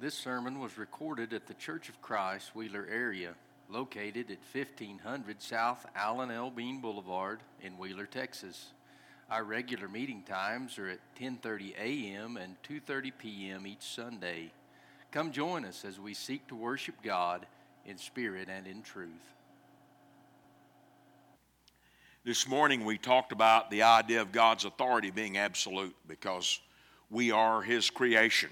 This sermon was recorded at the Church of Christ, Wheeler area, located at 1500 South Allen L. Bean Boulevard in Wheeler, Texas. Our regular meeting times are at 10:30 a.m. and 2:30 p.m. each Sunday. Come join us as we seek to worship God in spirit and in truth. This morning we talked about the idea of God's authority being absolute because we are His creation.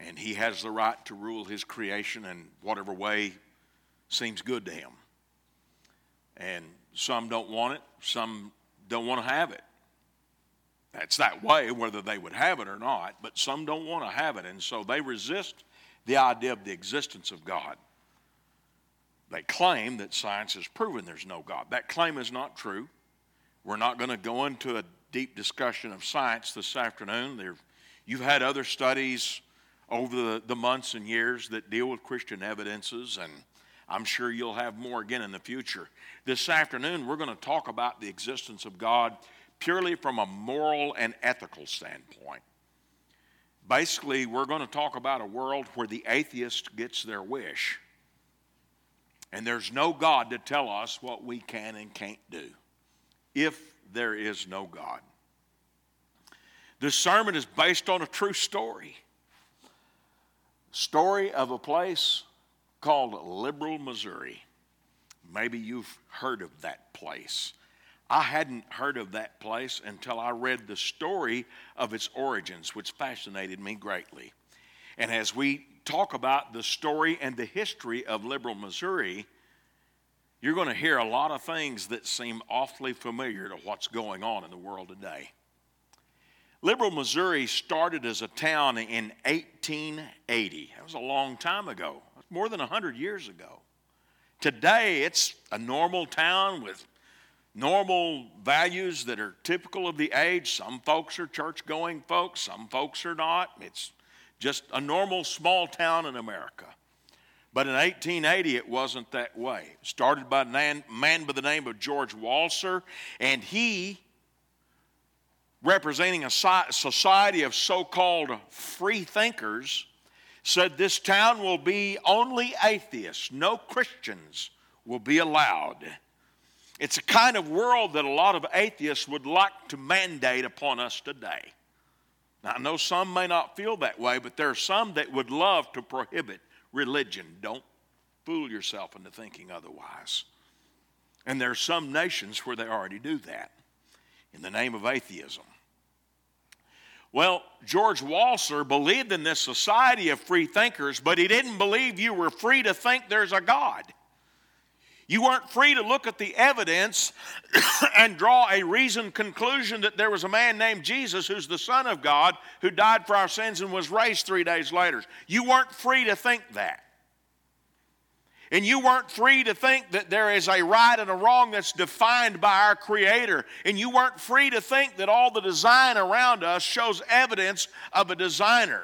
And He has the right to rule His creation in whatever way seems good to Him. And some don't want it, some don't want to have it. That's that way, whether they would have it or not, but some don't want to have it, and so they resist the idea of the existence of God. They claim that science has proven there's no God. That claim is not true. We're not going to go into a deep discussion of science this afternoon. There, you've had other studies over the, the months and years that deal with Christian evidences, and I'm sure you'll have more again in the future. This afternoon, we're going to talk about the existence of God purely from a moral and ethical standpoint. Basically, we're going to talk about a world where the atheist gets their wish, and there's no God to tell us what we can and can't do if there is no God. This sermon is based on a true story. Story of a place called Liberal, Missouri. Maybe you've heard of that place. I hadn't heard of that place until I read the story of its origins, which fascinated me greatly. And as we talk about the story and the history of Liberal, Missouri, you're going to hear a lot of things that seem awfully familiar to what's going on in the world today. Liberal, Missouri started as a town in 1880. That was a long time ago, more than 100 years ago. Today, it's a normal town with normal values that are typical of the age. Some folks are church going folks, some folks are not. It's just a normal small town in America. But in 1880, it wasn't that way. Started by a man by the name of George Walser, and he, representing a society of so called free thinkers, said this town will be only atheists, no Christians will be allowed. It's a kind of world that a lot of atheists would like to mandate upon us today. Now, I know some may not feel that way, but there are some that would love to prohibit religion. Don't fool yourself into thinking otherwise. And there are some nations where they already do that in the name of atheism. Well, George Walser believed in this society of free thinkers, but he didn't believe you were free to think there's a God. You weren't free to look at the evidence and draw a reasoned conclusion that there was a man named Jesus who's the Son of God who died for our sins and was raised three days later. You weren't free to think that. And you weren't free to think that there is a right and a wrong that's defined by our Creator. And you weren't free to think that all the design around us shows evidence of a designer.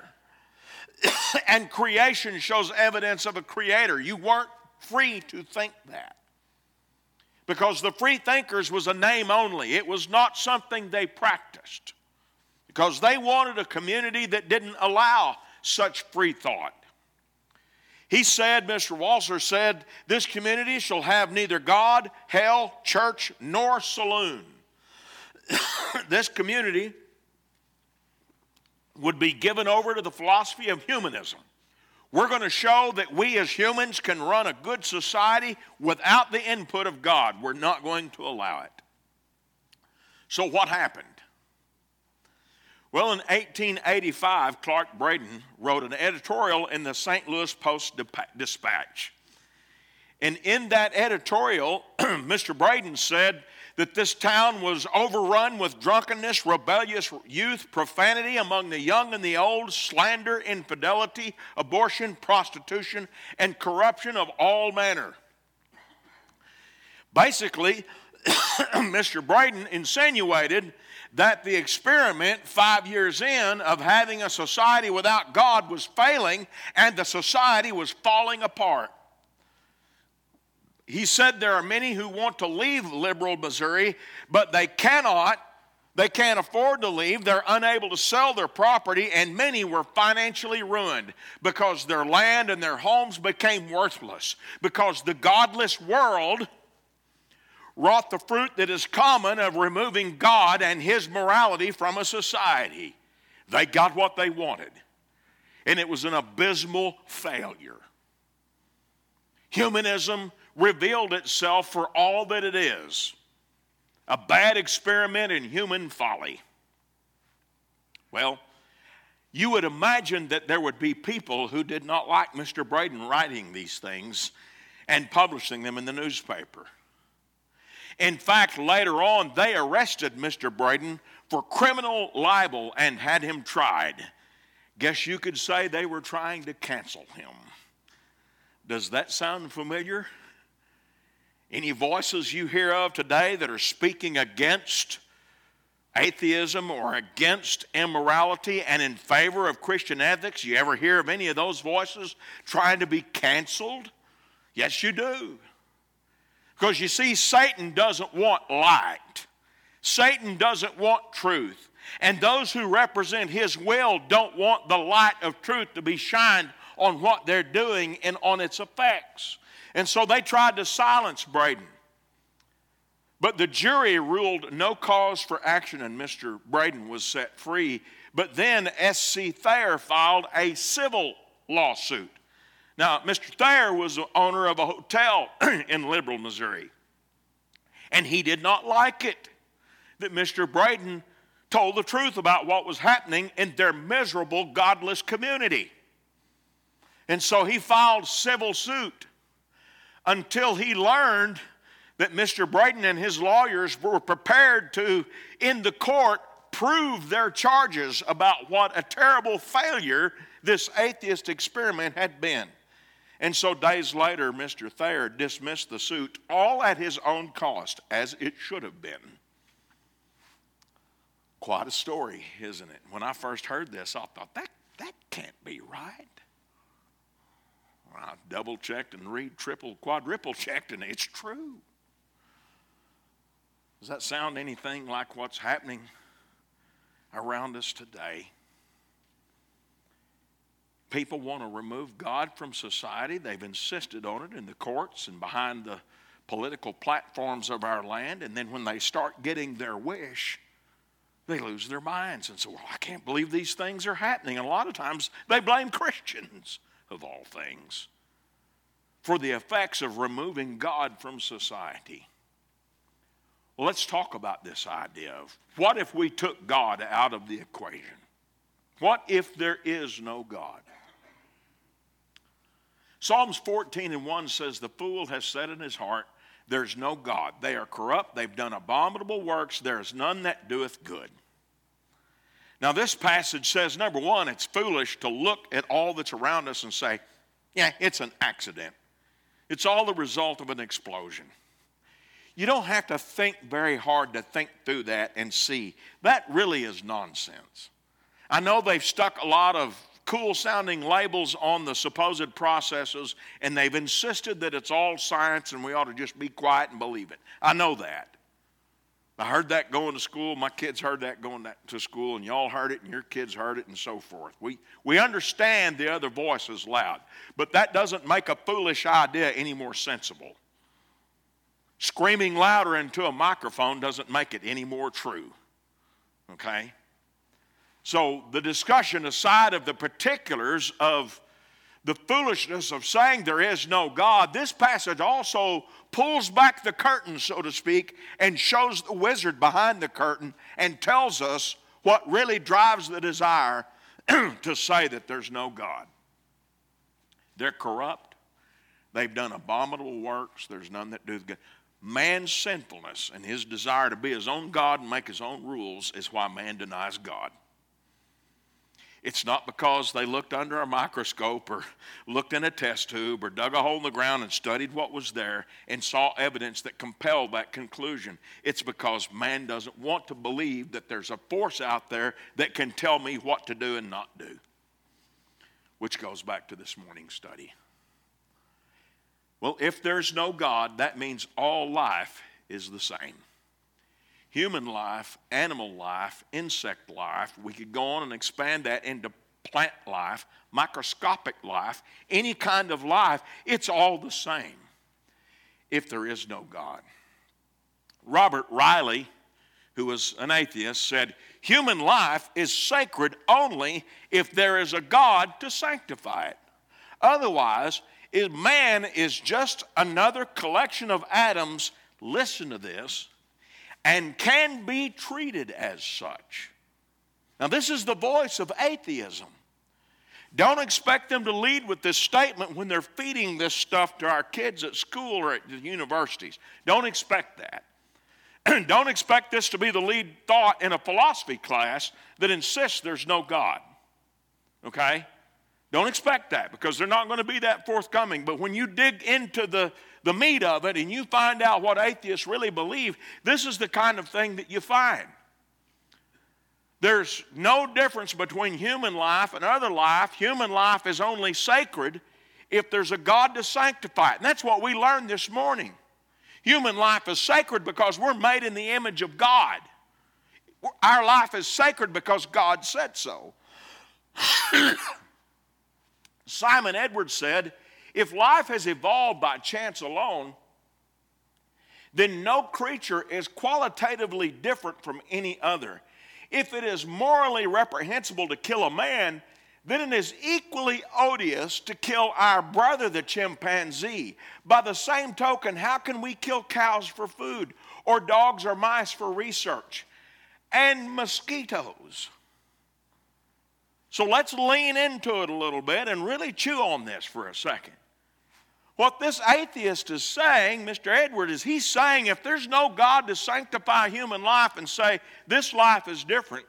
and creation shows evidence of a Creator. You weren't free to think that. Because the free thinkers was a name only, it was not something they practiced. Because they wanted a community that didn't allow such free thought. He said, Mr. Walser said, this community shall have neither God, hell, church, nor saloon. this community would be given over to the philosophy of humanism. We're going to show that we as humans can run a good society without the input of God. We're not going to allow it. So, what happened? Well, in 1885, Clark Braden wrote an editorial in the St. Louis Post Dispatch. And in that editorial, Mr. Braden said that this town was overrun with drunkenness, rebellious youth, profanity among the young and the old, slander, infidelity, abortion, prostitution, and corruption of all manner. Basically, Mr. Braden insinuated that the experiment five years in of having a society without God was failing and the society was falling apart. He said there are many who want to leave liberal Missouri, but they cannot They can't afford to leave. They're unable to sell their property, and many were financially ruined because their land and their homes became worthless. Because the godless world wrought the fruit that is common of removing God and His morality from a society. They got what they wanted, and it was an abysmal failure. Humanism revealed itself for all that it is a bad experiment in human folly. Well, you would imagine that there would be people who did not like Mr. Braden writing these things and publishing them in the newspaper. In fact, later on, they arrested Mr. Braden for criminal libel and had him tried. Guess you could say they were trying to cancel him. Does that sound familiar? Any voices you hear of today that are speaking against atheism or against immorality and in favor of Christian ethics? You ever hear of any of those voices trying to be canceled? Yes, you do. Because you see, Satan doesn't want light, Satan doesn't want truth. And those who represent his will don't want the light of truth to be shined on what they're doing and on its effects. And so they tried to silence Braden. But the jury ruled no cause for action, and Mr. Braden was set free. But then S.C. Thayer filed a civil lawsuit. Now, Mr. Thayer was the owner of a hotel in Liberal, Missouri. And he did not like it that Mr. Braden told the truth about what was happening in their miserable, godless community. And so he filed civil suit until he learned that Mr. Braden and his lawyers were prepared to, in the court, prove their charges about what a terrible failure this atheist experiment had been. And so days later, Mr. Thayer dismissed the suit, all at his own cost, as it should have been. Quite a story, isn't it? When I first heard this, I thought, that, that can't be right. I double checked and read triple, quadruple checked, and it's true. Does that sound anything like what's happening around us today? People want to remove God from society. They've insisted on it in the courts and behind the political platforms of our land. And then when they start getting their wish, they lose their minds and say, Well, I can't believe these things are happening. And a lot of times they blame Christians of all things, for the effects of removing God from society. Well, let's talk about this idea of what if we took God out of the equation? What if there is no God? Psalms 14 and 1 says, The fool has said in his heart, There's no God. They are corrupt, they've done abominable works, there is none that doeth good. Now, this passage says, number one, it's foolish to look at all that's around us and say, yeah, it's an accident. It's all the result of an explosion. You don't have to think very hard to think through that and see. That really is nonsense. I know they've stuck a lot of cool sounding labels on the supposed processes and they've insisted that it's all science and we ought to just be quiet and believe it. I know that. I heard that going to school. My kids heard that going to school, and y'all heard it, and your kids heard it, and so forth. We, we understand the other voices loud, but that doesn't make a foolish idea any more sensible. Screaming louder into a microphone doesn't make it any more true. Okay? So, the discussion aside of the particulars of the foolishness of saying there is no God, this passage also pulls back the curtain, so to speak, and shows the wizard behind the curtain and tells us what really drives the desire to say that there's no God. They're corrupt. They've done abominable works. There's none that do good. Man's sinfulness and his desire to be his own God and make his own rules is why man denies God. It's not because they looked under a microscope or looked in a test tube or dug a hole in the ground and studied what was there and saw evidence that compelled that conclusion. It's because man doesn't want to believe that there's a force out there that can tell me what to do and not do. Which goes back to this morning's study. Well, if there's no God, that means all life is the same. Human life, animal life, insect life. We could go on and expand that into plant life, microscopic life, any kind of life. It's all the same if there is no God. Robert Riley, who was an atheist, said, Human life is sacred only if there is a God to sanctify it. Otherwise, man is just another collection of atoms, listen to this, and can be treated as such. Now, this is the voice of atheism. Don't expect them to lead with this statement when they're feeding this stuff to our kids at school or at the universities. Don't expect that. Don't expect this to be the lead thought in a philosophy class that insists there's no God. Okay? Don't expect that because they're not going to be that forthcoming. But when you dig into the, the meat of it and you find out what atheists really believe, this is the kind of thing that you find. There's no difference between human life and other life. Human life is only sacred if there's a God to sanctify it. And that's what we learned this morning. Human life is sacred because we're made in the image of God. Our life is sacred because God said so. Simon Edwards said, if life has evolved by chance alone, then no creature is qualitatively different from any other. If it is morally reprehensible to kill a man, then it is equally odious to kill our brother, the chimpanzee. By the same token, how can we kill cows for food, or dogs or mice for research, and mosquitoes? So let's lean into it a little bit and really chew on this for a second. What this atheist is saying, Mr. Edward, is he's saying if there's no God to sanctify human life and say this life is different,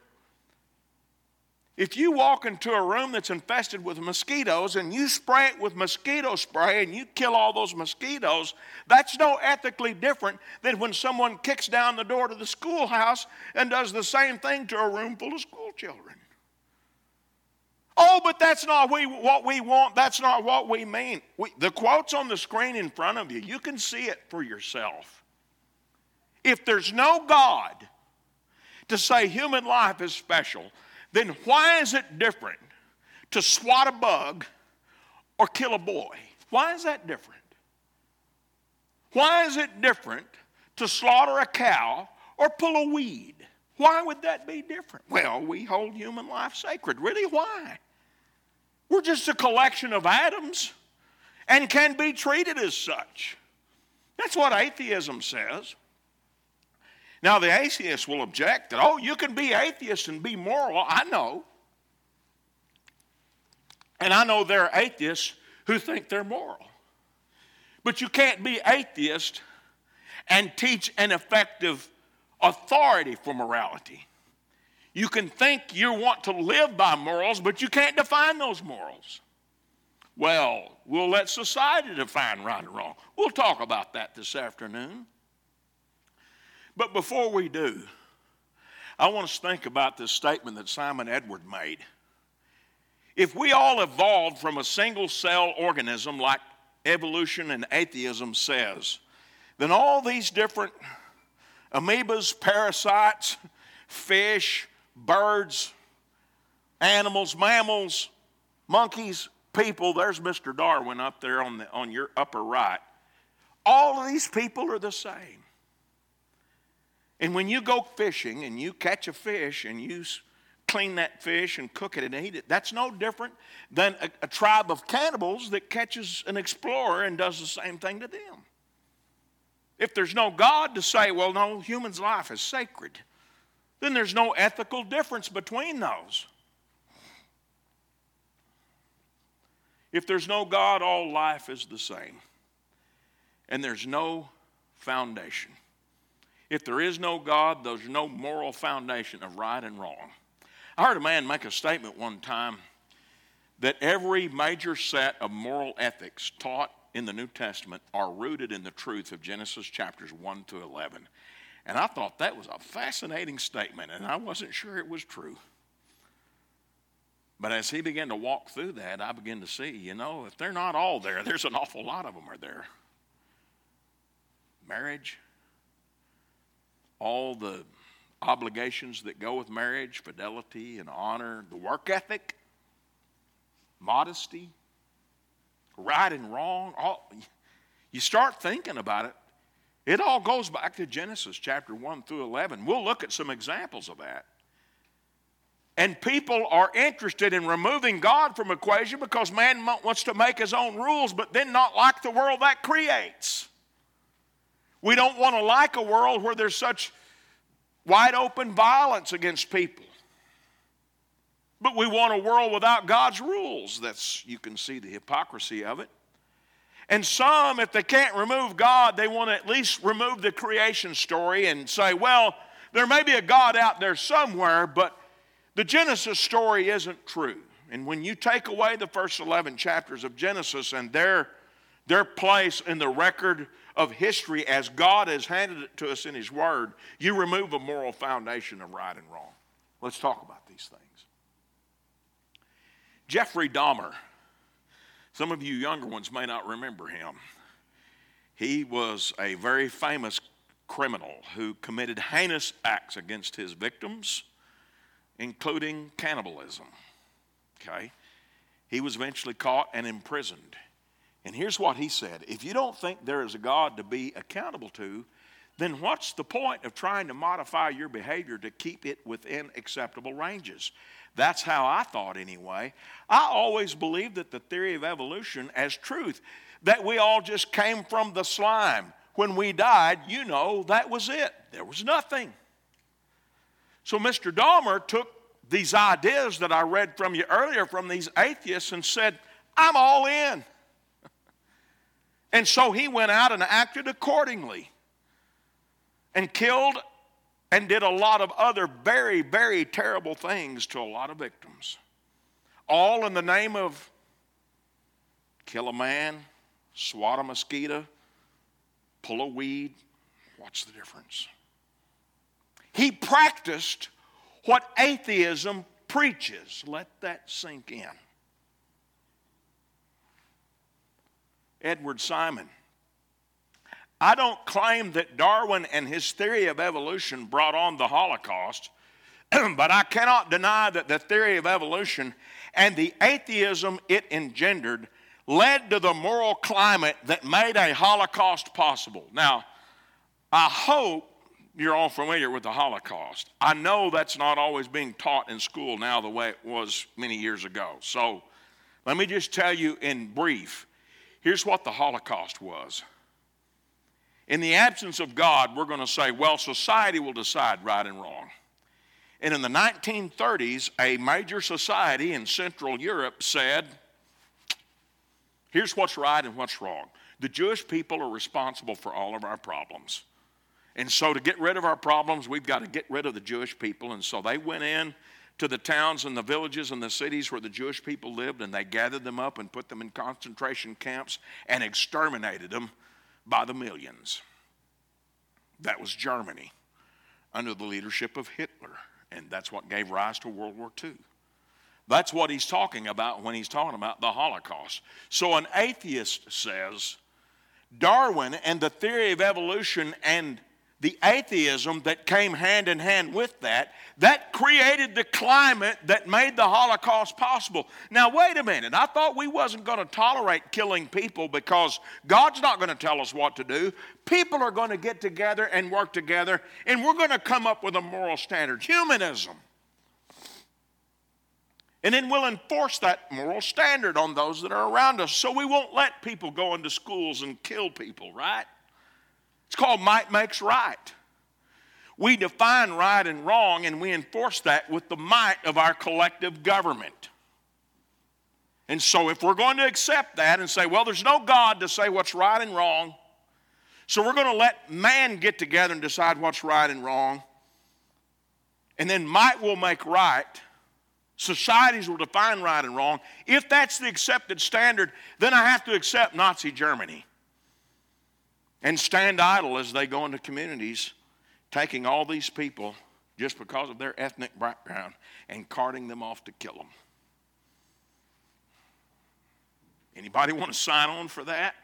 if you walk into a room that's infested with mosquitoes and you spray it with mosquito spray and you kill all those mosquitoes, that's no ethically different than when someone kicks down the door to the schoolhouse and does the same thing to a room full of school children. Oh, but that's not we, what we want. That's not what we mean. We, the quote's on the screen in front of you. You can see it for yourself. If there's no God to say human life is special, then why is it different to swat a bug or kill a boy? Why is that different? Why is it different to slaughter a cow or pull a weed? Why would that be different? Well, we hold human life sacred. Really, why? We're just a collection of atoms and can be treated as such. That's what atheism says. Now, the atheist will object that, oh, you can be atheist and be moral. I know. And I know there are atheists who think they're moral. But you can't be atheist and teach an effective authority for morality. You can think you want to live by morals, but you can't define those morals. Well, we'll let society define right and wrong. We'll talk about that this afternoon. But before we do, I want us to think about this statement that Simon Edward made. If we all evolved from a single cell organism like evolution and atheism says, then all these different amoebas, parasites, fish, birds, animals, mammals, monkeys, people. There's Mr. Darwin up there on, the, on your upper right. All of these people are the same. And when you go fishing and you catch a fish and you clean that fish and cook it and eat it, that's no different than a, a tribe of cannibals that catches an explorer and does the same thing to them. If there's no God to say, well, no, human's life is sacred, then there's no ethical difference between those. If there's no God, all life is the same. And there's no foundation. If there is no God, there's no moral foundation of right and wrong. I heard a man make a statement one time that every major set of moral ethics taught in the New Testament are rooted in the truth of Genesis chapters 1 to 11. And I thought that was a fascinating statement, and I wasn't sure it was true. But as he began to walk through that, I began to see, you know, if they're not all there, there's an awful lot of them are there. Marriage, all the obligations that go with marriage, fidelity and honor, the work ethic, modesty, right and wrong. All, you start thinking about it, it all goes back to Genesis chapter 1 through 11. We'll look at some examples of that. And people are interested in removing God from equation because man wants to make his own rules, but then not like the world that creates. We don't want to like a world where there's such wide open violence against people. But we want a world without God's rules. That's you can see the hypocrisy of it. And some, if they can't remove God, they want to at least remove the creation story and say, well, there may be a God out there somewhere, but the Genesis story isn't true. And when you take away the first 11 chapters of Genesis and their, their place in the record of history as God has handed it to us in His Word, you remove a moral foundation of right and wrong. Let's talk about these things. Jeffrey Dahmer some of you younger ones may not remember him. He was a very famous criminal who committed heinous acts against his victims, including cannibalism. Okay? He was eventually caught and imprisoned. And here's what he said If you don't think there is a God to be accountable to, then what's the point of trying to modify your behavior to keep it within acceptable ranges? That's how I thought anyway. I always believed that the theory of evolution as truth, that we all just came from the slime. When we died, you know, that was it. There was nothing. So Mr. Dahmer took these ideas that I read from you earlier from these atheists and said, I'm all in. And so he went out and acted accordingly and killed and did a lot of other very, very terrible things to a lot of victims. All in the name of kill a man, swat a mosquito, pull a weed. What's the difference? He practiced what atheism preaches. Let that sink in. Edward Simon I don't claim that Darwin and his theory of evolution brought on the Holocaust, but I cannot deny that the theory of evolution and the atheism it engendered led to the moral climate that made a Holocaust possible. Now, I hope you're all familiar with the Holocaust. I know that's not always being taught in school now the way it was many years ago. So let me just tell you in brief here's what the Holocaust was. In the absence of God, we're going to say, well, society will decide right and wrong. And in the 1930s, a major society in Central Europe said, here's what's right and what's wrong. The Jewish people are responsible for all of our problems. And so, to get rid of our problems, we've got to get rid of the Jewish people. And so, they went in to the towns and the villages and the cities where the Jewish people lived, and they gathered them up and put them in concentration camps and exterminated them by the millions. That was Germany under the leadership of Hitler, and that's what gave rise to World War II. That's what he's talking about when he's talking about the Holocaust. So an atheist says Darwin and the theory of evolution and the atheism that came hand in hand with that, that created the climate that made the Holocaust possible. Now, wait a minute. I thought we wasn't going to tolerate killing people because God's not going to tell us what to do. People are going to get together and work together, and we're going to come up with a moral standard humanism. And then we'll enforce that moral standard on those that are around us so we won't let people go into schools and kill people, right? It's called might makes right. We define right and wrong and we enforce that with the might of our collective government. And so, if we're going to accept that and say, well, there's no God to say what's right and wrong, so we're going to let man get together and decide what's right and wrong, and then might will make right, societies will define right and wrong. If that's the accepted standard, then I have to accept Nazi Germany and stand idle as they go into communities, taking all these people just because of their ethnic background and carting them off to kill them. Anybody want to sign on for that?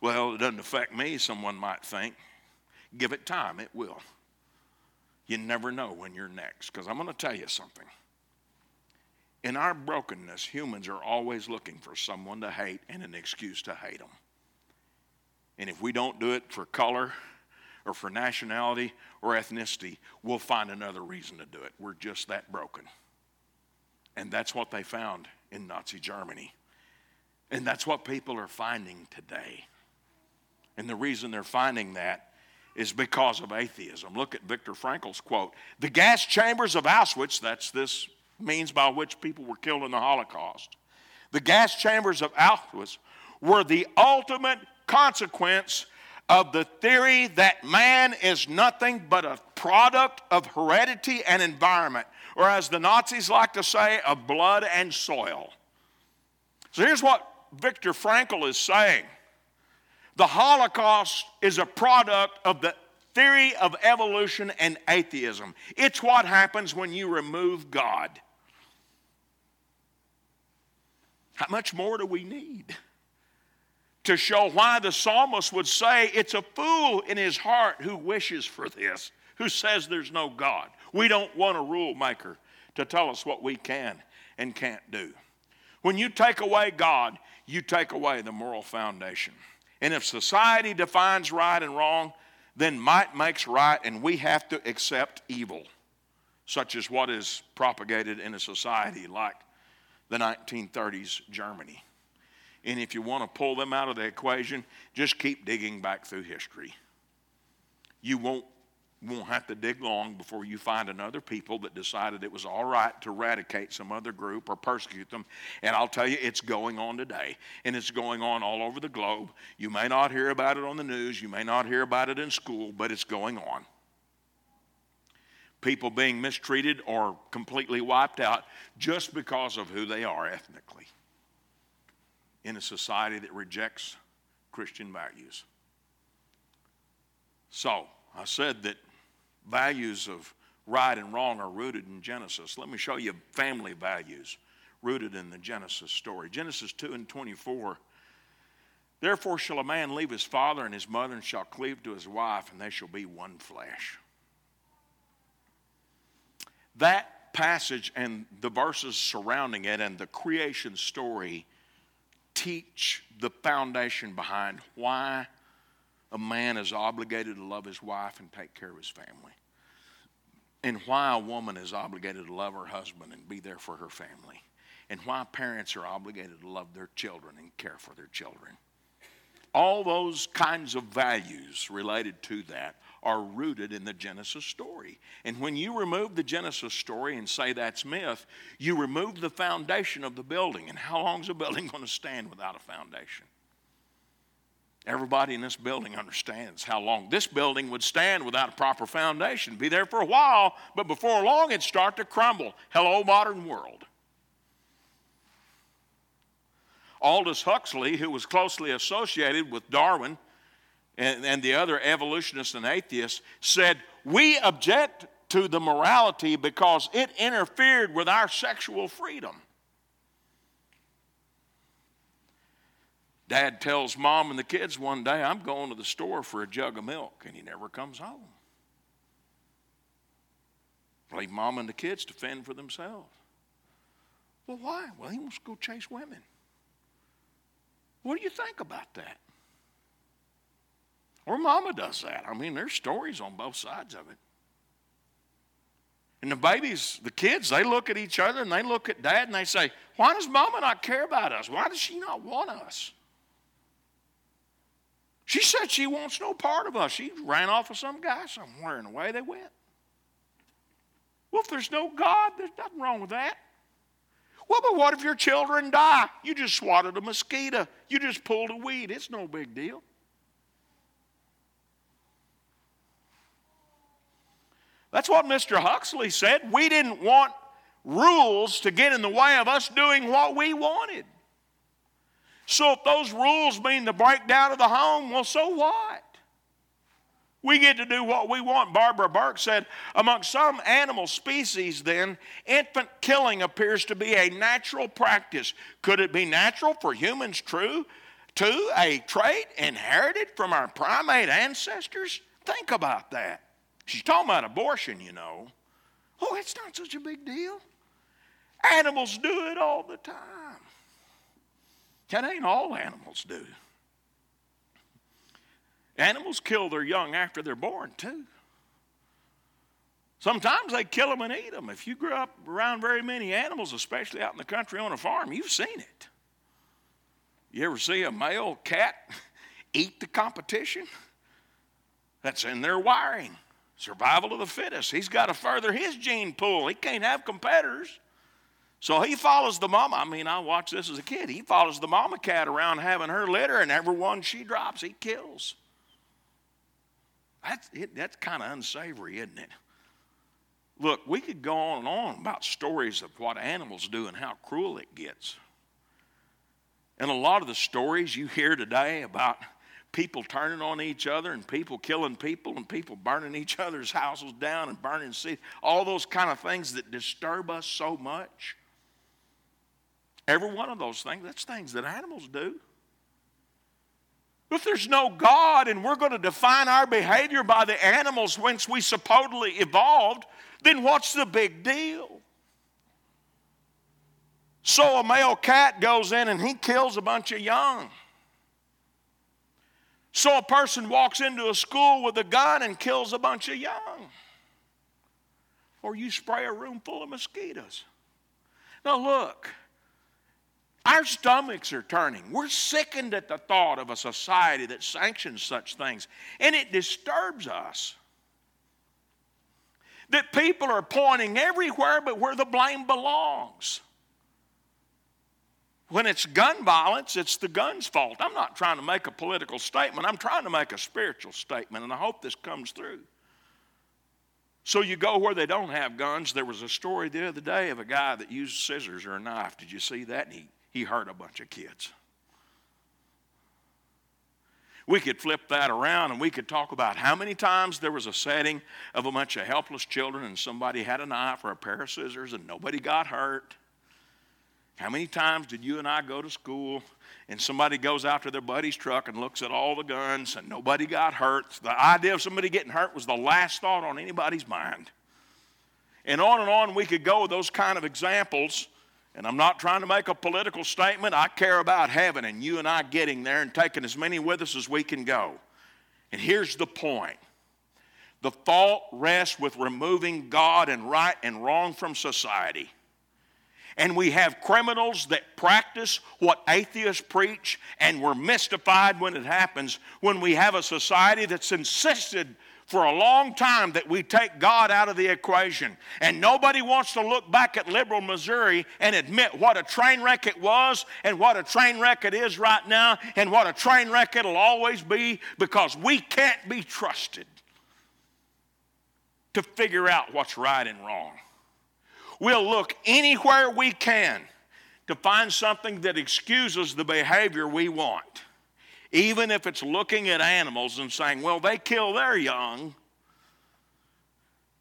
Well, it doesn't affect me, someone might think. Give it time, it will. You never know when you're next. Because I'm going to tell you something. In our brokenness, humans are always looking for someone to hate and an excuse to hate them. And if we don't do it for color or for nationality or ethnicity, we'll find another reason to do it. We're just that broken. And that's what they found in Nazi Germany. And that's what people are finding today. And the reason they're finding that is because of atheism. Look at Viktor Frankl's quote The gas chambers of Auschwitz, that's this means by which people were killed in the Holocaust. The gas chambers of Auschwitz were the ultimate consequence of the theory that man is nothing but a product of heredity and environment, or as the Nazis like to say, of blood and soil. So here's what Viktor Frankl is saying the Holocaust is a product of the theory of evolution and atheism. It's what happens when you remove God. How much more do we need? To show why the psalmist would say it's a fool in his heart who wishes for this, who says there's no God. We don't want a rule maker to tell us what we can and can't do. When you take away God, you take away the moral foundation. And if society defines right and wrong, then might makes right, and we have to accept evil, such as what is propagated in a society like the 1930s Germany. And if you want to pull them out of the equation, just keep digging back through history. You won't won't have to dig long before you find another people that decided it was all right to eradicate some other group or persecute them. And I'll tell you, it's going on today. And it's going on all over the globe. You may not hear about it on the news, you may not hear about it in school, but it's going on. People being mistreated or completely wiped out just because of who they are ethnically in a society that rejects Christian values. So, I said that values of right and wrong are rooted in Genesis. Let me show you family values rooted in the Genesis story. Genesis 2 and 24. Therefore shall a man leave his father and his mother and shall cleave to his wife, and they shall be one flesh. That passage and the verses surrounding it and the creation story teach the foundation behind why a man is obligated to love his wife and take care of his family and why a woman is obligated to love her husband and be there for her family, and why parents are obligated to love their children and care for their children. All those kinds of values related to that are rooted in the Genesis story. And when you remove the Genesis story and say that's myth, you remove the foundation of the building. And how long is a building going to stand without a foundation? Everybody in this building understands how long this building would stand without a proper foundation. Be there for a while, but before long it'd start to crumble. Hello, modern world. Aldous Huxley, who was closely associated with Darwin and, and the other evolutionists and atheists, said, We object to the morality because it interfered with our sexual freedom. Dad tells mom and the kids one day, I'm going to the store for a jug of milk, and he never comes home. Leave mom and the kids to fend for themselves. Well, why? Well, he wants to go chase women. What do you think about that? Or mama does that. I mean, there's stories on both sides of it. And the babies, the kids, they look at each other and they look at dad and they say, Why does mama not care about us? Why does she not want us? She said she wants no part of us. She ran off with some guy somewhere, and away they went. Well, if there's no God, there's nothing wrong with that. Well, but what if your children die? You just swatted a mosquito. You just pulled a weed. It's no big deal. That's what Mr. Huxley said. We didn't want rules to get in the way of us doing what we wanted. So if those rules mean the breakdown of the home, well, so what? We get to do what we want. Barbara Burke said, among some animal species, then, infant killing appears to be a natural practice. Could it be natural for humans, true, to a trait inherited from our primate ancestors? Think about that. She's talking about abortion, you know. Oh, it's not such a big deal. Animals do it all the time. That ain't all animals do. Animals kill their young after they're born, too. Sometimes they kill them and eat them. If you grew up around very many animals, especially out in the country on a farm, you've seen it. You ever see a male cat eat the competition? That's in their wiring. Survival of the fittest. He's got to further his gene pool. He can't have competitors. So he follows the mama. I mean, I watched this as a kid. He follows the mama cat around having her litter, and every one she drops, he kills. That's, that's kind of unsavory, isn't it? Look, we could go on and on about stories of what animals do and how cruel it gets. And a lot of the stories you hear today about people turning on each other and people killing people and people burning each other's houses down and burning cities, all those kind of things that disturb us so much. Every one of those things, that's things that animals do. If there's no God and we're going to define our behavior by the animals whence we supposedly evolved, then what's the big deal? So a male cat goes in and he kills a bunch of young. So a person walks into a school with a gun and kills a bunch of young. Or you spray a room full of mosquitoes. Now, look, our stomachs are turning. We're sickened at the thought of a society that sanctions such things, and it disturbs us that people are pointing everywhere but where the blame belongs. When it's gun violence, it's the gun's fault. I'm not trying to make a political statement, I'm trying to make a spiritual statement, and I hope this comes through. So you go where they don't have guns. There was a story the other day of a guy that used scissors or a knife. Did you see that? And he, he hurt a bunch of kids. We could flip that around and we could talk about how many times there was a setting of a bunch of helpless children and somebody had a knife or a pair of scissors and nobody got hurt. How many times did you and I go to school and somebody goes out to their buddy's truck and looks at all the guns and nobody got hurt? The idea of somebody getting hurt was the last thought on anybody's mind. And on and on we could go with those kind of examples and I'm not trying to make a political statement. I care about heaven and you and I getting there and taking as many with us as we can go. And here's the point the fault rests with removing God and right and wrong from society. And we have criminals that practice what atheists preach, and we're mystified when it happens when we have a society that's insisted for a long time that we take God out of the equation. And nobody wants to look back at liberal Missouri and admit what a train wreck it was and what a train wreck it is right now and what a train wreck it'll always be because we can't be trusted to figure out what's right and wrong. We'll look anywhere we can to find something that excuses the behavior we want even if it's looking at animals and saying, well, they kill their young.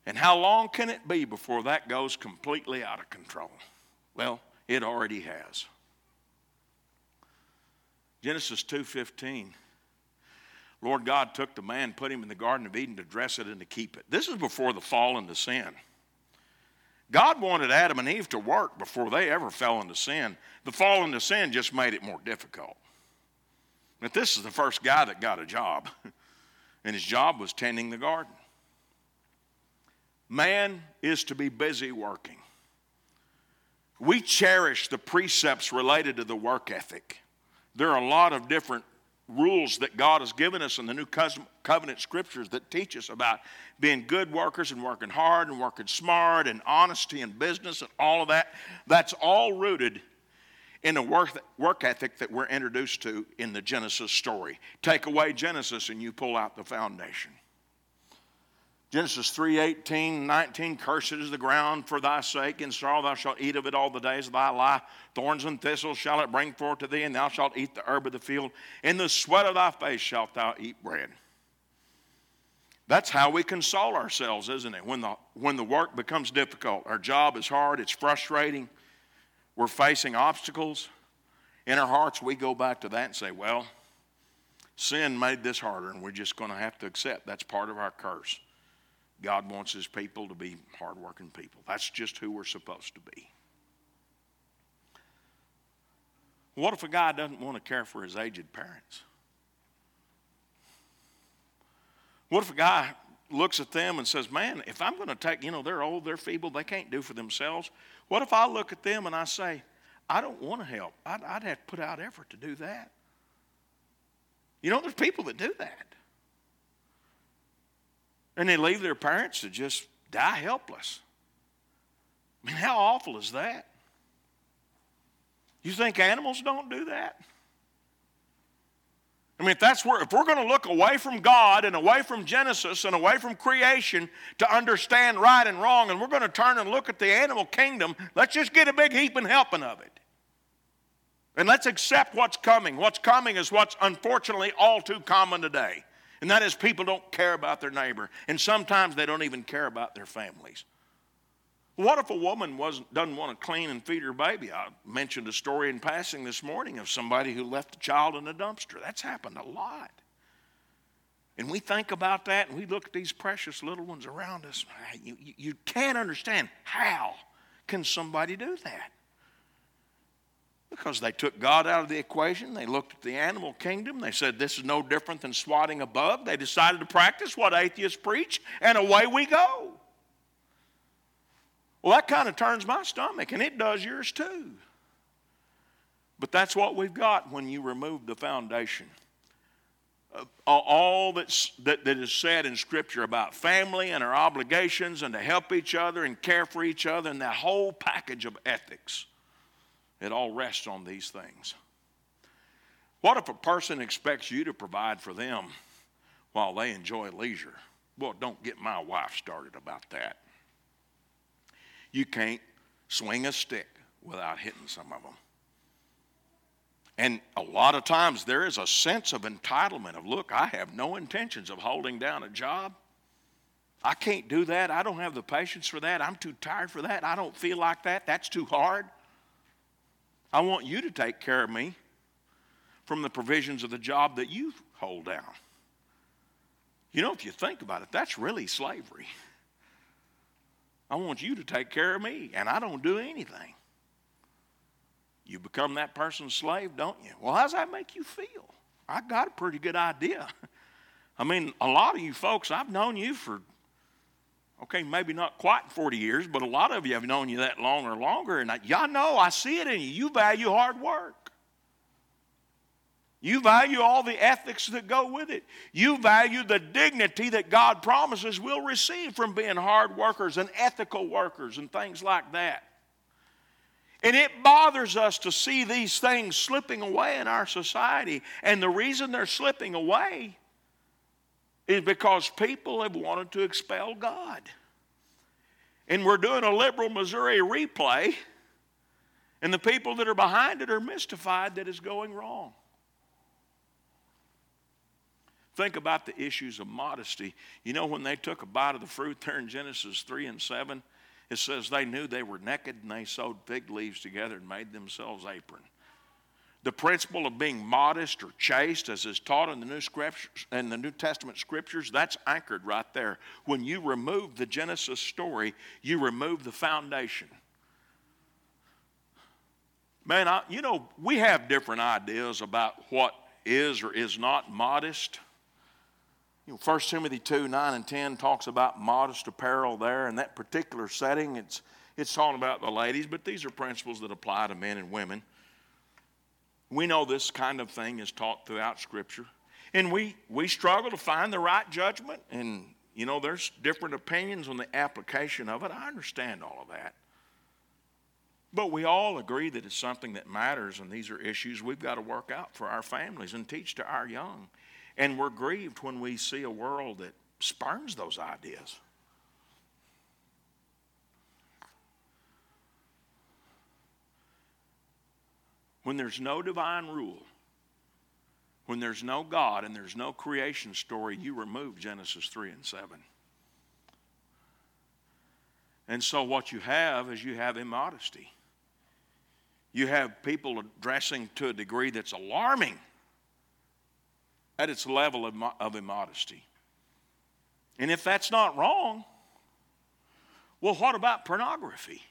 And how long can it be before that goes completely out of control? Well, it already has. Genesis 2:15 Lord God took the man, put him in the garden of Eden to dress it and to keep it. This is before the fall into sin. God wanted Adam and Eve to work before they ever fell into sin. The fall into sin just made it more difficult. But this is the first guy that got a job, and his job was tending the garden. Man is to be busy working. We cherish the precepts related to the work ethic. There are a lot of different rules that God has given us in the New Covenant scriptures that teach us about being good workers and working hard and working smart and honesty and business and all of that. That's all rooted in the work, work ethic that we're introduced to in the Genesis story. Take away Genesis and you pull out the foundation. Genesis 3 18, 19, cursed is the ground for thy sake, and sorrow thou shalt eat of it all the days of thy life. Thorns and thistles shall it bring forth to thee, and thou shalt eat the herb of the field. In the sweat of thy face shalt thou eat bread. That's how we console ourselves, isn't it? When the, when the work becomes difficult, our job is hard, it's frustrating, we're facing obstacles, in our hearts, we go back to that and say, well, Sin made this harder, and we're just going to have to accept that's part of our curse. God wants his people to be hardworking people. That's just who we're supposed to be. What if a guy doesn't want to care for his aged parents? What if a guy looks at them and says, Man, if I'm going to take, you know, they're old, they're feeble, they can't do for themselves. What if I look at them and I say, I don't want to help? I'd, I'd have to put out effort to do that. You know, there's people that do that. And they leave their parents to just die helpless. I mean, how awful is that? You think animals don't do that? I mean, if that's where, if we're going to look away from God and away from Genesis and away from creation to understand right and wrong, and we're going to turn and look at the animal kingdom, let's just get a big heap and helping of it. And let's accept what's coming. What's coming is what's unfortunately all too common today. And that is people don't care about their neighbor. And sometimes they don't even care about their families. What if a woman doesn't want to clean and feed her baby? I mentioned a story in passing this morning of somebody who left a child in a dumpster. That's happened a lot. And we think about that and we look at these precious little ones around us. You, you, you can't understand how can somebody do that? Because they took God out of the equation. They looked at the animal kingdom. They said, This is no different than swatting a bug. They decided to practice what atheists preach, and away we go. Well, that kind of turns my stomach, and it does yours too. But that's what we've got when you remove the foundation. Uh, all that's, that, that is said in Scripture about family and our obligations and to help each other and care for each other and that whole package of ethics, it all rests on these things. What if a person expects you to provide for them while they enjoy leisure? Well, don't get my wife started about that you can't swing a stick without hitting some of them. And a lot of times there is a sense of entitlement of, look, I have no intentions of holding down a job. I can't do that. I don't have the patience for that. I'm too tired for that. I don't feel like that. That's too hard. I want you to take care of me from the provisions of the job that you hold down. You know, if you think about it, that's really slavery. I want you to take care of me, and I don't do anything. You become that person's slave, don't you? Well, how does that make you feel? I got a pretty good idea. I mean, a lot of you folks, I've known you for, okay, maybe not quite 40 years, but a lot of you have known you that long or longer, and I, y'all know I see it in you. You value hard work. You value all the ethics that go with it. You value the dignity that God promises we'll receive from being hard workers and ethical workers and things like that. And it bothers us to see these things slipping away in our society. And the reason they're slipping away is because people have wanted to expel God. And we're doing a liberal Missouri replay, and the people that are behind it are mystified that it's going wrong. Think about the issues of modesty. You know, when they took a bite of the fruit there in Genesis 3 and 7, it says they knew they were naked and they sewed fig leaves together and made themselves apron. The principle of being modest or chaste, as is taught in the New, scriptures, in the New Testament scriptures, that's anchored right there. When you remove the Genesis story, you remove the foundation. Man, I, you know, we have different ideas about what is or is not modest. You know, 1 Timothy 2 9 and 10 talks about modest apparel there. In that particular setting, it's, it's talking about the ladies, but these are principles that apply to men and women. We know this kind of thing is taught throughout Scripture. And we, we struggle to find the right judgment. And, you know, there's different opinions on the application of it. I understand all of that. But we all agree that it's something that matters, and these are issues we've got to work out for our families and teach to our young. And we're grieved when we see a world that spurns those ideas. When there's no divine rule, when there's no God and there's no creation story, you remove Genesis 3 and 7. And so what you have is you have immodesty. You have people dressing to a degree that's alarming at its level of, of immodesty. And if that's not wrong, well, what about pornography?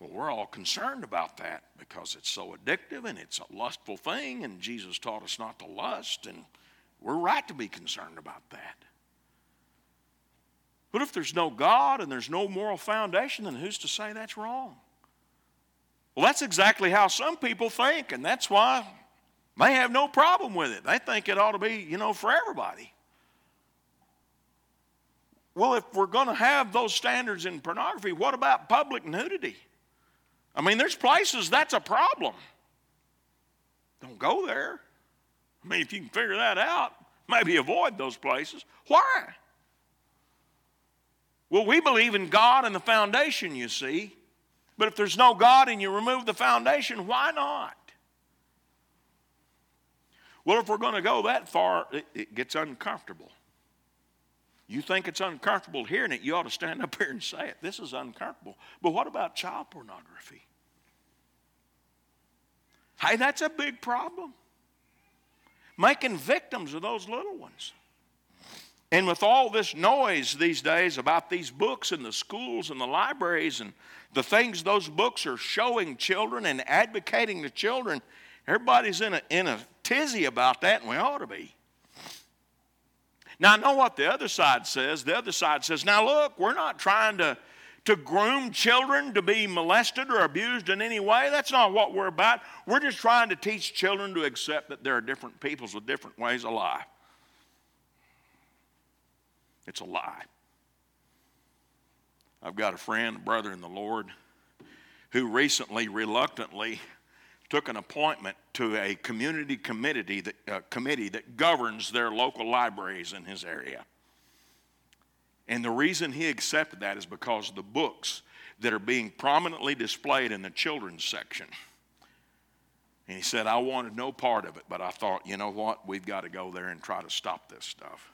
Well, we're all concerned about that because it's so addictive and it's a lustful thing, and Jesus taught us not to lust, and we're right to be concerned about that. But if there's no God and there's no moral foundation, then who's to say that's wrong? Well, that's exactly how some people think, and that's why they have no problem with it. They think it ought to be, you know, for everybody. Well, if we're going to have those standards in pornography, what about public nudity? I mean, there's places that's a problem. Don't go there. I mean, if you can figure that out, maybe avoid those places. Why? Well, we believe in God and the foundation, you see. But if there's no God and you remove the foundation, why not? Well, if we're going to go that far, it, it gets uncomfortable. You think it's uncomfortable hearing it, you ought to stand up here and say it. This is uncomfortable. But what about child pornography? Hey, that's a big problem. Making victims of those little ones. And with all this noise these days about these books in the schools and the libraries and the things those books are showing children and advocating to children, everybody's in a, in a tizzy about that, and we ought to be. Now, I know what the other side says. The other side says, now look, we're not trying to, to groom children to be molested or abused in any way. That's not what we're about. We're just trying to teach children to accept that there are different peoples with different ways of life. It's a lie. I've got a friend, a brother in the Lord, who recently, reluctantly, took an appointment to a community committee that, uh, committee that governs their local libraries in his area. And the reason he accepted that is because the books that are being prominently displayed in the children's section. And he said, I wanted no part of it, but I thought, you know what? We've got to go there and try to stop this stuff.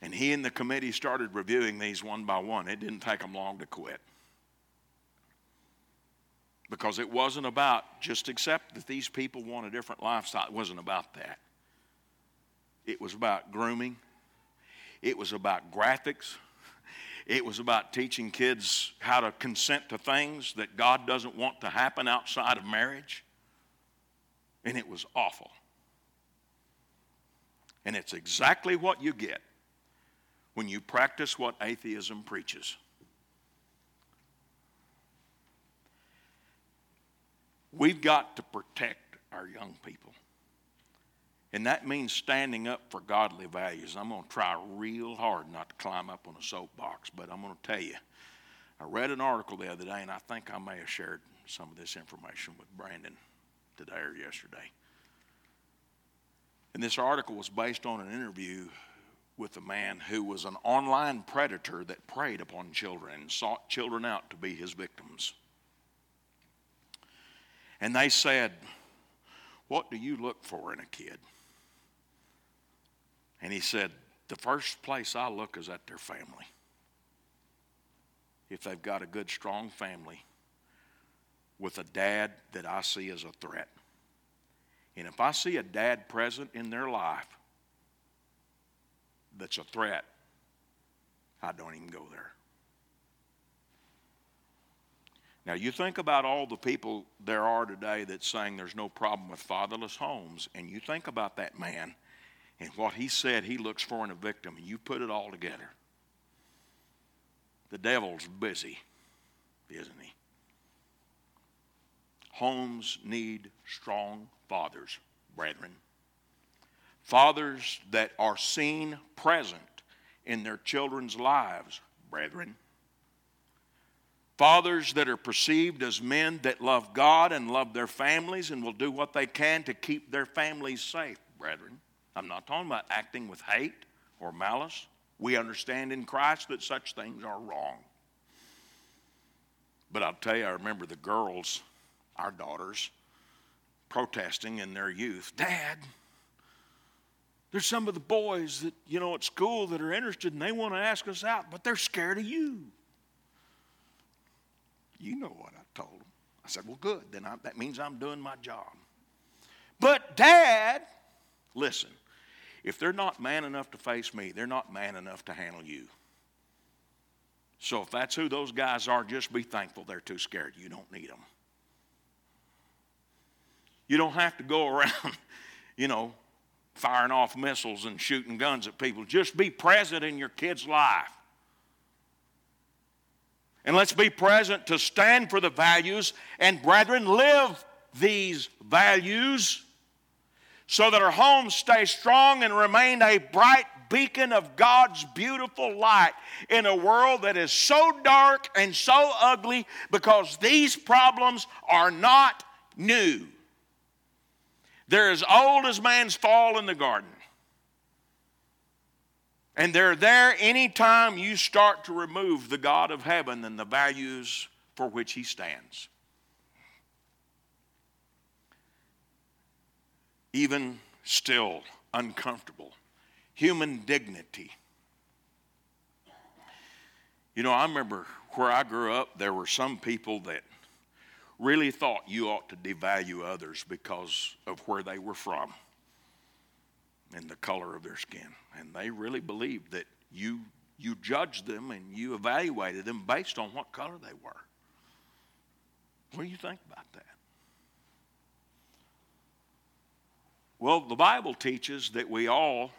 And he and the committee started reviewing these one by one. It didn't take them long to quit. Because it wasn't about just accept that these people want a different lifestyle. It wasn't about that. It was about grooming. It was about graphics. It was about teaching kids how to consent to things that God doesn't want to happen outside of marriage. And it was awful. And it's exactly what you get when you practice what atheism preaches. We've got to protect our young people. And that means standing up for godly values. I'm going to try real hard not to climb up on a soapbox, but I'm going to tell you. I read an article the other day, and I think I may have shared some of this information with Brandon today or yesterday. And this article was based on an interview with a man who was an online predator that preyed upon children and sought children out to be his victims. And they said, What do you look for in a kid? And he said, The first place I look is at their family. If they've got a good, strong family with a dad that I see as a threat. And if I see a dad present in their life that's a threat, I don't even go there. Now, you think about all the people there are today that saying there's no problem with fatherless homes, and you think about that man and what he said he looks for in a victim, and you put it all together. The devil's busy, isn't he? Homes need strong fathers, brethren fathers that are seen present in their children's lives, brethren. Fathers that are perceived as men that love God and love their families and will do what they can to keep their families safe, brethren. I'm not talking about acting with hate or malice. We understand in Christ that such things are wrong. But I'll tell you, I remember the girls, our daughters, protesting in their youth Dad, there's some of the boys that, you know, at school that are interested and they want to ask us out, but they're scared of you. You know what I told them. I said, well, good. Then I, that means I'm doing my job. But, Dad, listen, if they're not man enough to face me, they're not man enough to handle you. So if that's who those guys are, just be thankful they're too scared. You don't need them. You don't have to go around, you know, firing off missiles and shooting guns at people. Just be present in your kid's life. And let's be present to stand for the values and, brethren, live these values so that our homes stay strong and remain a bright beacon of God's beautiful light in a world that is so dark and so ugly because these problems are not new. They're as old as man's fall in the garden. And they're there anytime you start to remove the God of heaven and the values for which he stands. Even still uncomfortable. Human dignity. You know, I remember where I grew up, there were some people that really thought you ought to devalue others because of where they were from and the color of their skin. And they really believed that you, you judged them and you evaluated them based on what color they were. What do you think about that? Well, the Bible teaches that we all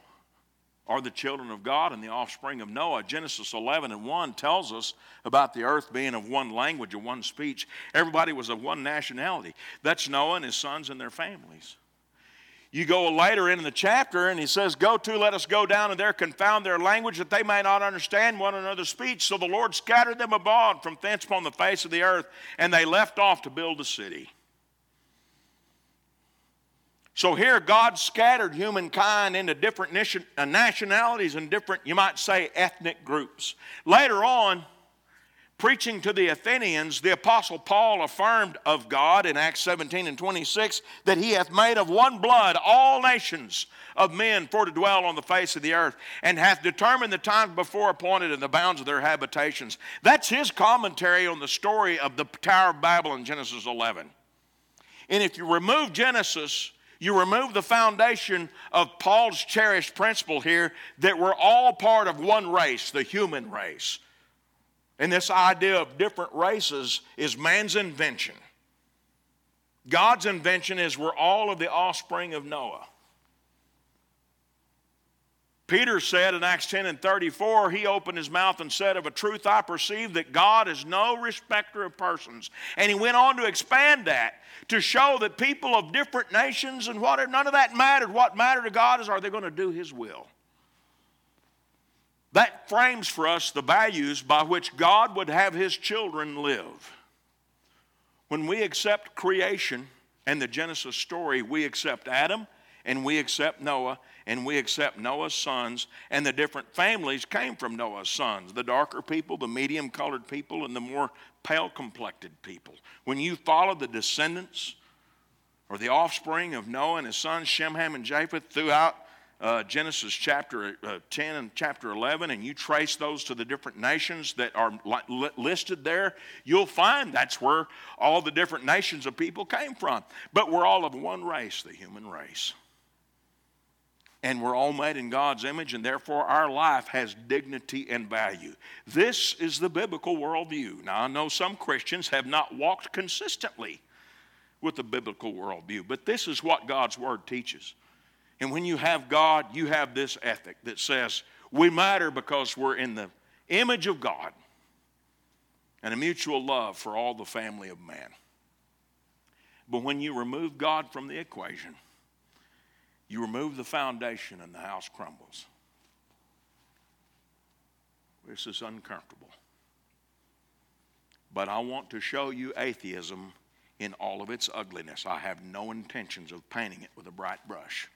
are the children of God and the offspring of Noah. Genesis 11 and 1 tells us about the earth being of one language and one speech. Everybody was of one nationality. That's Noah and his sons and their families. You go later in the chapter, and he says, Go to, let us go down and there confound their language, that they may not understand one another's speech. So the Lord scattered them abroad from thence upon the face of the earth, and they left off to build a city. So here, God scattered humankind into different uh, nationalities and different, you might say, ethnic groups. Later on, preaching to the Athenians, the Apostle Paul affirmed of God in Acts 17 and 26 that he hath made of one blood all nations of men for to dwell on the face of the earth, and hath determined the times before appointed and the bounds of their habitations. That's his commentary on the story of the Tower of Babel in Genesis 11. And if you remove Genesis, you remove the foundation of Paul's cherished principle here that we're all part of one race, the human race. And this idea of different races is man's invention. God's invention is we're all of the offspring of Noah. Peter said in Acts 10 and 34, he opened his mouth and said, Of a truth I perceive that God is no respecter of persons. And he went on to expand that to show that people of different nations and whatever, none of that mattered. What mattered to God is are they going to do his will? That frames for us the values by which God would have his children live. When we accept creation and the Genesis story, we accept Adam and we accept Noah and we accept Noah's sons, and the different families came from Noah's sons the darker people, the medium colored people, and the more pale complected people. When you follow the descendants or the offspring of Noah and his sons, Shem, Ham, and Japheth, throughout uh, Genesis chapter uh, 10 and chapter 11, and you trace those to the different nations that are li- listed there, you'll find that's where all the different nations of people came from. But we're all of one race, the human race. And we're all made in God's image, and therefore our life has dignity and value. This is the biblical worldview. Now, I know some Christians have not walked consistently with the biblical worldview, but this is what God's Word teaches. And when you have God, you have this ethic that says we matter because we're in the image of God and a mutual love for all the family of man. But when you remove God from the equation, you remove the foundation and the house crumbles. This is uncomfortable. But I want to show you atheism in all of its ugliness. I have no intentions of painting it with a bright brush.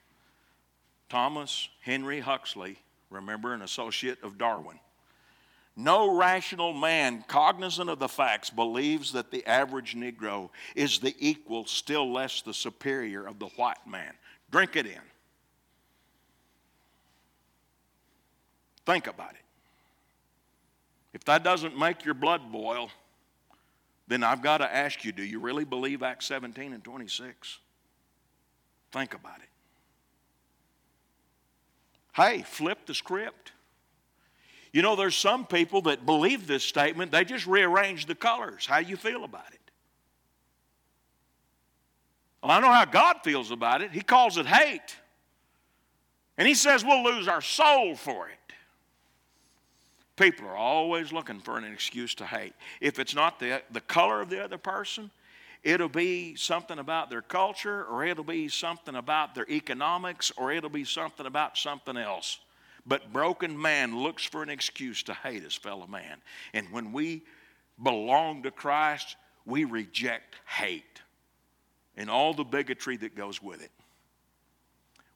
Thomas Henry Huxley, remember, an associate of Darwin. No rational man cognizant of the facts believes that the average Negro is the equal, still less the superior of the white man. Drink it in. Think about it. If that doesn't make your blood boil, then I've got to ask you do you really believe Acts 17 and 26? Think about it. Hey, flip the script. You know, there's some people that believe this statement, they just rearrange the colors. How you feel about it? Well, I know how God feels about it. He calls it hate. And He says we'll lose our soul for it. People are always looking for an excuse to hate. If it's not the, the color of the other person, it'll be something about their culture, or it'll be something about their economics, or it'll be something about something else. But broken man looks for an excuse to hate his fellow man. And when we belong to Christ, we reject hate and all the bigotry that goes with it.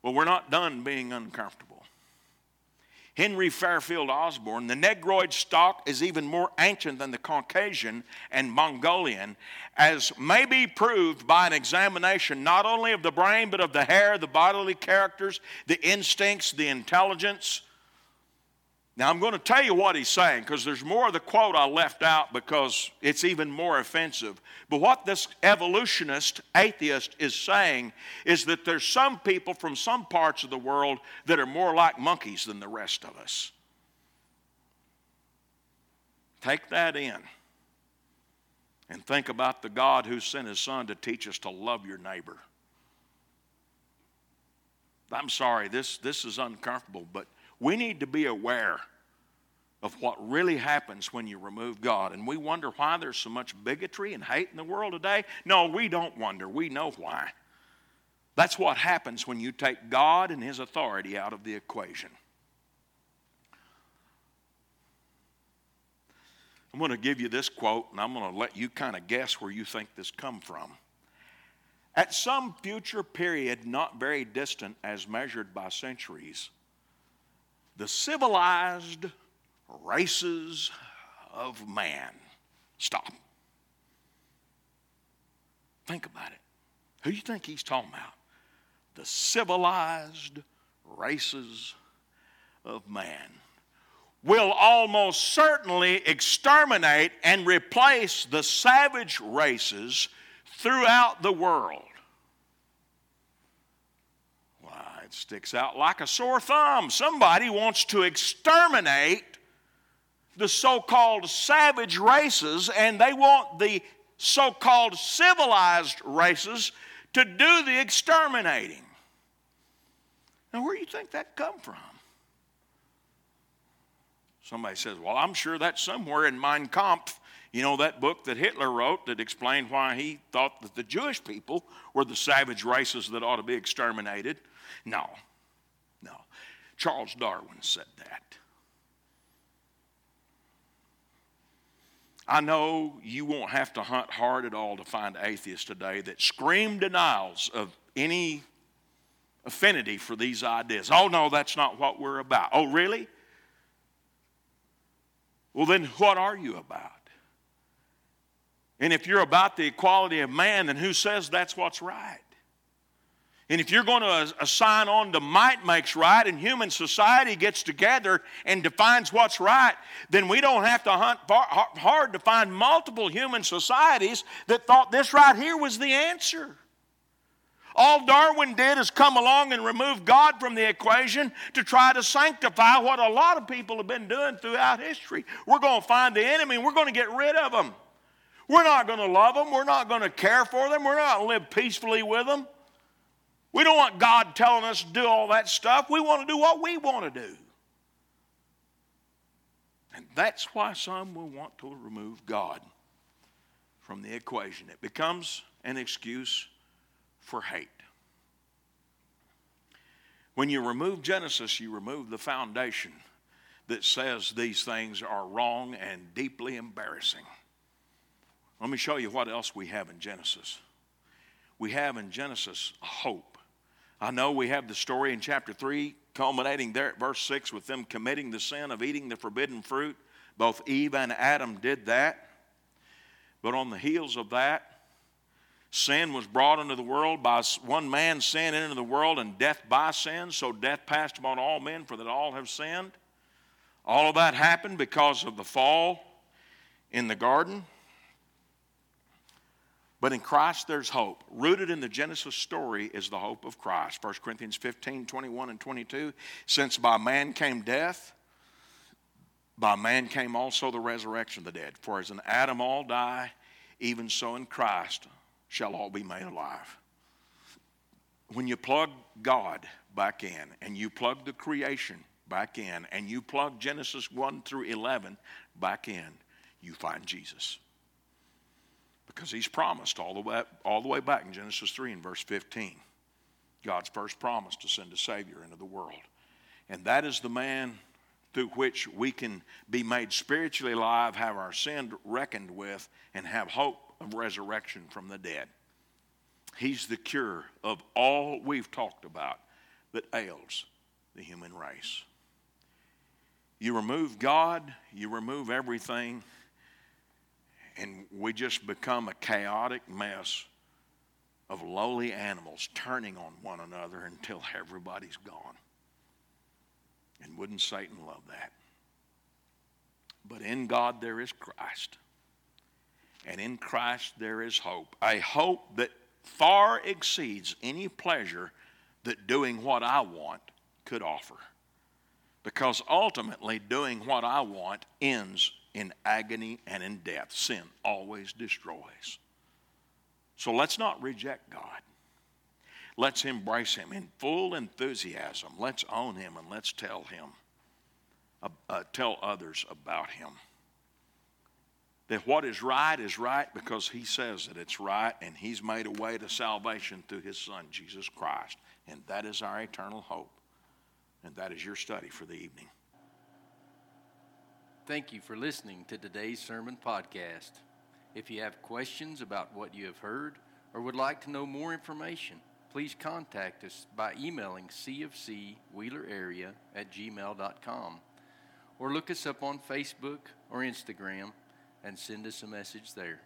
Well, we're not done being uncomfortable. Henry Fairfield Osborn, the Negroid stock is even more ancient than the Caucasian and Mongolian, as may be proved by an examination not only of the brain, but of the hair, the bodily characters, the instincts, the intelligence, now, I'm going to tell you what he's saying because there's more of the quote I left out because it's even more offensive. But what this evolutionist, atheist, is saying is that there's some people from some parts of the world that are more like monkeys than the rest of us. Take that in and think about the God who sent his son to teach us to love your neighbor. I'm sorry, this, this is uncomfortable, but we need to be aware of what really happens when you remove God. And we wonder why there's so much bigotry and hate in the world today. No, we don't wonder. We know why. That's what happens when you take God and His authority out of the equation. I'm going to give you this quote, and I'm going to let you kind of guess where you think this come from. At some future period, not very distant as measured by centuries, the civilized races of man. Stop. Think about it. Who do you think he's talking about? The civilized races of man will almost certainly exterminate and replace the savage races throughout the world. Why, it sticks out like a sore thumb. Somebody wants to exterminate the so called savage races, and they want the so called civilized races to do the exterminating. Now, where do you think that come from? Somebody says, Well, I'm sure that's somewhere in Mein Kampf, you know, that book that Hitler wrote that explained why he thought that the Jewish people were the savage races that ought to be exterminated. No, no. Charles Darwin said that. I know you won't have to hunt hard at all to find atheists today that scream denials of any affinity for these ideas. Oh, no, that's not what we're about. Oh, really? Well, then what are you about? And if you're about the equality of man, then who says that's what's right? And if you're going to assign on to might makes right and human society gets together and defines what's right, then we don't have to hunt hard to find multiple human societies that thought this right here was the answer. All Darwin did is come along and remove God from the equation to try to sanctify what a lot of people have been doing throughout history. We're going to find the enemy and we're going to get rid of them. We're not going to love them. We're not going to care for them. We're not going to live peacefully with them. We don't want God telling us to do all that stuff. We want to do what we want to do. And that's why some will want to remove God from the equation. It becomes an excuse for hate. When you remove Genesis, you remove the foundation that says these things are wrong and deeply embarrassing. Let me show you what else we have in Genesis. We have in Genesis hope. I know we have the story in chapter 3, culminating there at verse 6 with them committing the sin of eating the forbidden fruit. Both Eve and Adam did that. But on the heels of that, sin was brought into the world by one man's sin into the world, and death by sin. So death passed upon all men, for that all have sinned. All of that happened because of the fall in the garden. But in Christ, there's hope. Rooted in the Genesis story is the hope of Christ. 1 Corinthians 15 21 and 22. Since by man came death, by man came also the resurrection of the dead. For as in Adam all die, even so in Christ shall all be made alive. When you plug God back in and you plug the creation back in and you plug Genesis 1 through 11 back in, you find Jesus. Because he's promised all the way, all the way back in Genesis 3 and verse 15. God's first promise to send a Savior into the world. And that is the man through which we can be made spiritually alive, have our sin reckoned with, and have hope of resurrection from the dead. He's the cure of all we've talked about that ails the human race. You remove God, you remove everything, and we just become a chaotic mess of lowly animals turning on one another until everybody's gone. And wouldn't Satan love that? But in God there is Christ. And in Christ there is hope. A hope that far exceeds any pleasure that doing what I want could offer. Because ultimately, doing what I want ends in agony and in death. Sin always destroys. So let's not reject God. Let's embrace Him in full enthusiasm. Let's own Him and let's tell Him, uh, uh, tell others about Him. That what is right is right because He says that it's right, and He's made a way to salvation through His Son, Jesus Christ. And that is our eternal hope. And that is your study for the evening. Thank you for listening to today's sermon podcast. If you have questions about what you have heard or would like to know more information, please contact us by emailing cfcwheelerarea at gmail.com or look us up on Facebook or Instagram and send us a message there.